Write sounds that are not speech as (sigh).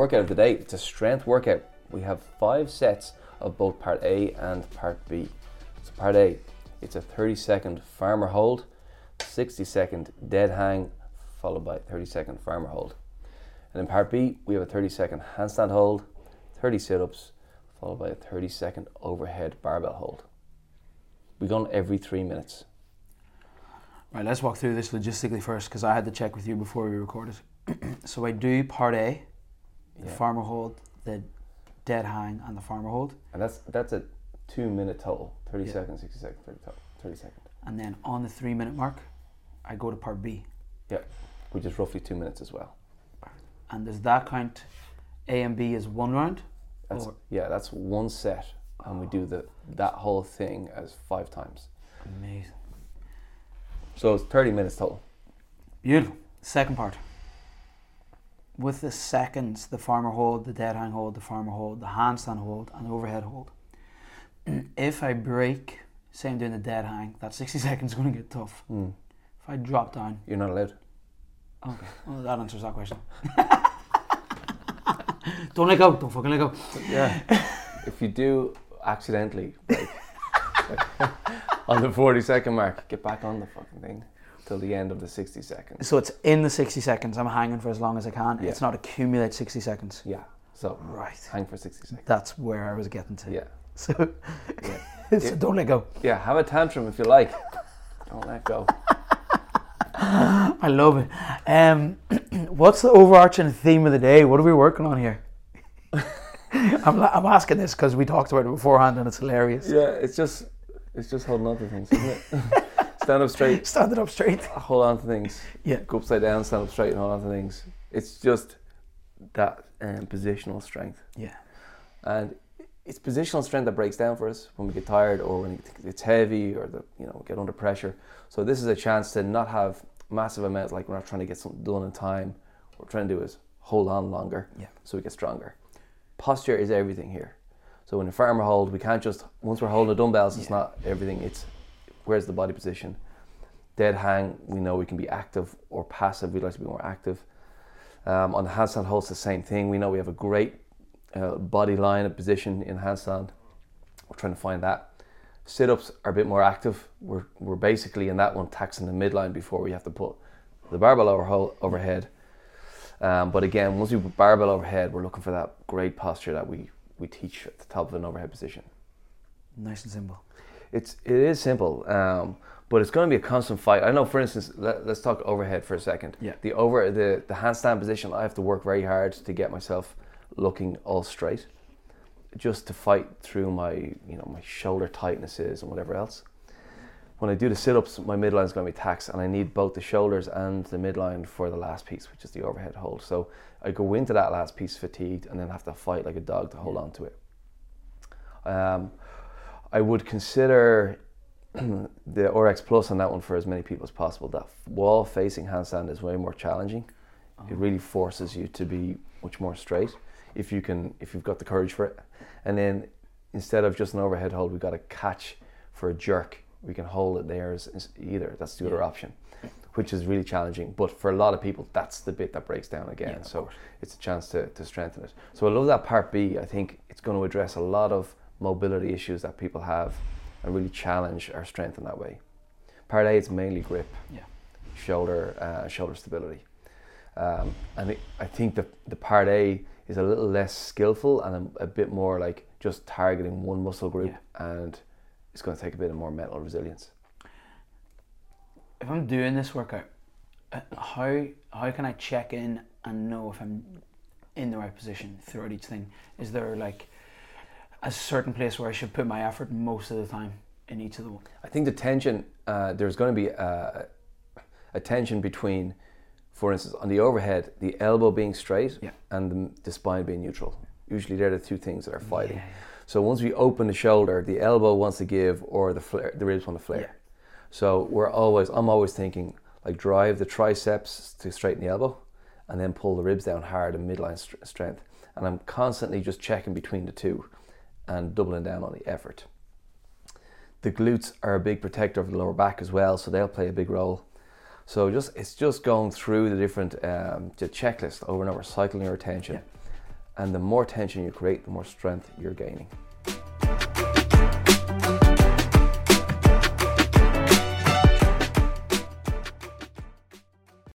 workout of the day. It's a strength workout. We have five sets of both part A and part B. So part A, it's a 30 second farmer hold, 60 second dead hang, followed by 30 second farmer hold. And in part B, we have a 30 second handstand hold, 30 sit ups, followed by a 30 second overhead barbell hold. We go on every three minutes. Right, let's walk through this logistically first because I had to check with you before we recorded. (clears throat) so I do part A, the Yeah. farmer hold, the dead hang, and the farmer hold. And that's that's a two minute total 30 Yeah. seconds, 60 seconds, 30, to- 30 seconds. And then on the three minute mark, I go to part B. Yeah, which is roughly two minutes as well. And does that count A and B as one round? That's, yeah, that's one set, and we do the that whole thing as five times. Amazing. So it's 30 minutes total. Beautiful. Second part. With the seconds, the farmer hold, the dead hang hold, the farmer hold, the handstand hold, and the overhead hold. (clears throat) if I break, say I'm doing the dead hang, that 60 (laughs) seconds is going to get tough. Mm. If I drop down, You're not allowed. okay, well, that answers that question. (laughs) don't let go, don't fucking let go. Yeah. if you do accidentally break (laughs) on the 40 second mark, get back on the fucking thing till the end of the 60 seconds. So it's in the 60 seconds, I'm hanging for as long as I can. Yeah. It's not accumulate 60 seconds. Yeah. So Right. hang for 60 seconds. That's where I was getting to. Yeah. (laughs) So, Yeah. so don't let go. Yeah. Have a tantrum if you like. Don't let go. (laughs) I love it. Um, (clears throat) what's the overarching theme of the day? What are we working on here? (laughs) I'm, I'm asking this because we talked about it beforehand and it's hilarious. Yeah. It's just it's just holding on to things, isn't it? Stand up straight. (laughs) Stand it up straight. Hold on to things. Yeah. Go upside down. Stand up straight and hold on to things. It's just that um, positional strength. Yeah. and it's positional strength that breaks down for us when we get tired or when it's heavy or the you know get under pressure. So this is a chance to not have massive amounts like we're not trying to get something done in time. What we're trying to do is hold on longer, Yeah. so we get stronger. Posture is everything here. So in a farmer hold, we can't just once we're holding the dumbbells, it's Yeah. not everything. It's where's the body position. Dead hang, we know we can be active or passive. We'd like to be more active. Um, on the handstand holds, the same thing. We know we have a great uh, body line and position in handstand. We're trying to find that. Sit ups are a bit more active. We're, we're basically in that one taxing the midline before we have to put the barbell over, overhead. Um, but again, once we put barbell overhead, we're looking for that great posture that we, we teach at the top of an overhead position. Nice and simple. It's it is simple, um, but it's going to be a constant fight. I know, for instance, let, let's talk overhead for a second. Yeah. The over the the handstand position, I have to work very hard to get myself looking all straight, just to fight through my you know my shoulder tightnesses and whatever else. When I do the sit ups, my midline is going to be taxed, and I need both the shoulders and the midline for the last piece, which is the overhead hold. So I go into that last piece fatigued, and then have to fight like a dog to hold on to it. Um, I would consider (clears throat) the RX Plus on that one for as many people as possible. That wall facing handstand is way more challenging. It oh. really forces you to be much more straight if you can if you've got the courage for it. And then instead of just an overhead hold, we've got a catch for a jerk. We can hold it there as, as either. That's the other option, which is really challenging. But for a lot of people, that's the bit that breaks down again. Yeah, so course. it's a chance to, to strengthen it. So I love that part B. I think it's going to address a lot of mobility issues that people have and really challenge our strength in that way. Part A is mainly grip, Yeah. shoulder, uh, shoulder stability. Um, and it, I think the, the part A is a little less skillful and a, a bit more like just targeting one muscle group and it's going to take a bit of more mental resilience. If I'm doing this workout, uh, how how can I check in and know if I'm in the right position throughout each thing? Is there like a certain place where I should put my effort most of the time in each of them. I think the tension, uh, there's going to be a, a tension between, for instance, on the overhead, the elbow being straight Yeah. and the, the spine being neutral. Usually they're the two things that are fighting. Yeah, yeah. So once we open the shoulder, the elbow wants to give or the, flare, the ribs want to flare. So we're always, I'm always thinking like drive the triceps to straighten the elbow and then pull the ribs down hard and midline st- strength. And I'm constantly just checking between the two and doubling down on the effort. The glutes are a big protector of the lower back as well, so they'll play a big role. So just it's just going through the different um, the checklist over and over, cycling your attention, And the more tension you create, the more strength you're gaining.